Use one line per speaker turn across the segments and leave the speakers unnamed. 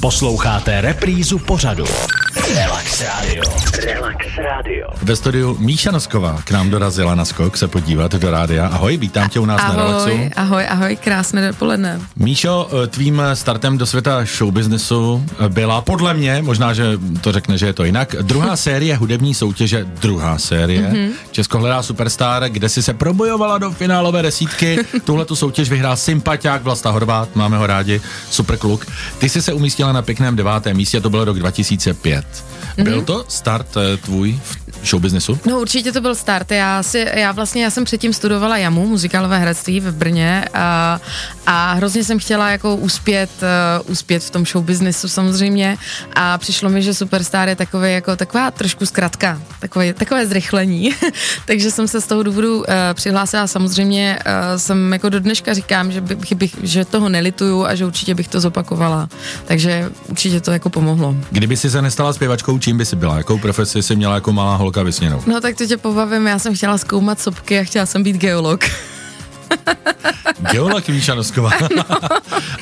Posloucháte reprízu pořadu. Relax Radio. Relax Radio.
Ve studiu Míša Nosková k nám dorazila na skok se podívat do rádia. Ahoj, vítám tě u nás
ahoj,
na Relaxu.
Ahoj, ahoj, krásné dopoledne.
Míšo, tvým startem do světa showbiznesu byla podle mě, možná, že to řekne, že je to jinak, druhá série hudební soutěže, druhá série. Mm-hmm. Česko hledá superstar, kde si se probojovala do finálové desítky. Tuhle tu soutěž vyhrál sympatiák Vlasta Horvát, máme ho rádi, super kluk. Ty jsi se umístila na pěkném devátém místě, to byl rok 2005. Mm-hmm. Byl to start tvůj v showbiznesu?
No určitě to byl start. Já, si, já vlastně, já jsem předtím studovala JAMU, muzikálové herectví v Brně a, a hrozně jsem chtěla jako uspět, uh, uspět v tom showbiznesu samozřejmě a přišlo mi, že Superstar je takový jako taková trošku zkratka, takové, takové zrychlení, takže jsem se z toho důvodu uh, přihlásila samozřejmě uh, jsem jako do dneška říkám, že, bych, bych, že toho nelituju a že určitě bych to zopakovala, takže určitě to jako pomohlo.
Kdyby si se nestala zpěvačkou, čím by si byla? Jakou profesi si měla jako malá holka vysněnou?
No tak to tě pobavím, já jsem chtěla zkoumat sopky a chtěla jsem být geolog.
Geolog Míša Nosková. No.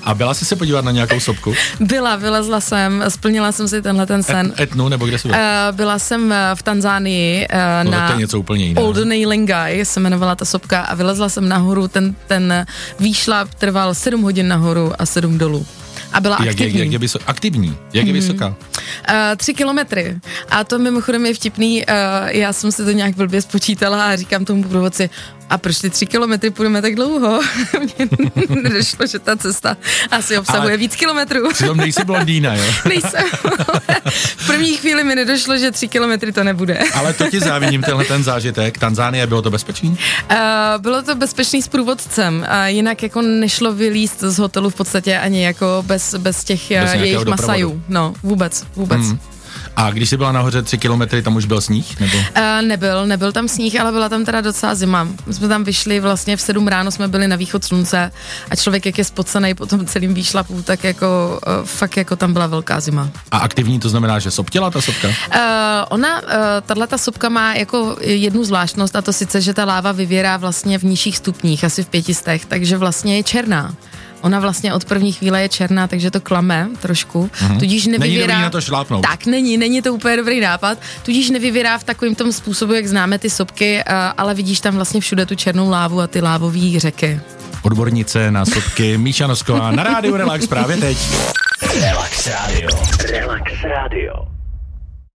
A byla jsi se podívat na nějakou sopku?
Byla, vylezla jsem, splnila jsem si tenhle ten sen.
Et, etnu, nebo kde jsi byla?
Uh, byla jsem eh, v Tanzánii uh,
no,
na
to je něco úplně jiného.
Old Nailingai se jmenovala ta sopka a vylezla jsem nahoru, ten, ten výšlap trval 7 hodin nahoru a 7 dolů a byla
jak,
aktivní.
Jak, jak, je vysok, aktivní? Jak je hmm. vysoká? Uh,
tři kilometry. A to mimochodem je vtipný, uh, já jsem si to nějak blbě spočítala a říkám tomu průvodci, a proč ty tři kilometry půjdeme tak dlouho? Mně nedošlo, že ta cesta asi obsahuje Ale víc kilometrů.
Přitom nejsi blondýna, jo?
Nejsem. v první chvíli mi nedošlo, že tři kilometry to nebude.
Ale to ti závidím, tenhle ten zážitek. Tanzánie, bylo to bezpečný? Uh,
bylo to bezpečný s průvodcem. Uh, jinak jako nešlo vylíst z hotelu v podstatě ani jako bez, bez těch bez jejich masajů. No, vůbec, vůbec. Hmm.
A když jsi byla nahoře tři kilometry, tam už byl sníh? Nebo? Uh,
nebyl, nebyl tam sníh, ale byla tam teda docela zima. My jsme tam vyšli vlastně v sedm ráno, jsme byli na východ slunce a člověk, jak je spocený po tom celým výšlapu, tak jako uh, fakt jako tam byla velká zima.
A aktivní to znamená, že soptěla ta sopka? Uh,
ona, uh, tahle ta sopka má jako jednu zvláštnost a to sice, že ta láva vyvěrá vlastně v nižších stupních, asi v pětistech, takže vlastně je černá. Ona vlastně od první chvíle je černá, takže to klame trošku. Mm-hmm. Tudíž nevyvěrá.
Není na to šlápnout.
Tak není, není to úplně dobrý nápad. Tudíž nevyvěrá v takovém tom způsobu, jak známe ty sopky, ale vidíš tam vlastně všude tu černou lávu a ty lávové řeky.
Odbornice na sopky Míša Nosková na rádiu Relax právě teď.
Relax Radio. Relax Radio.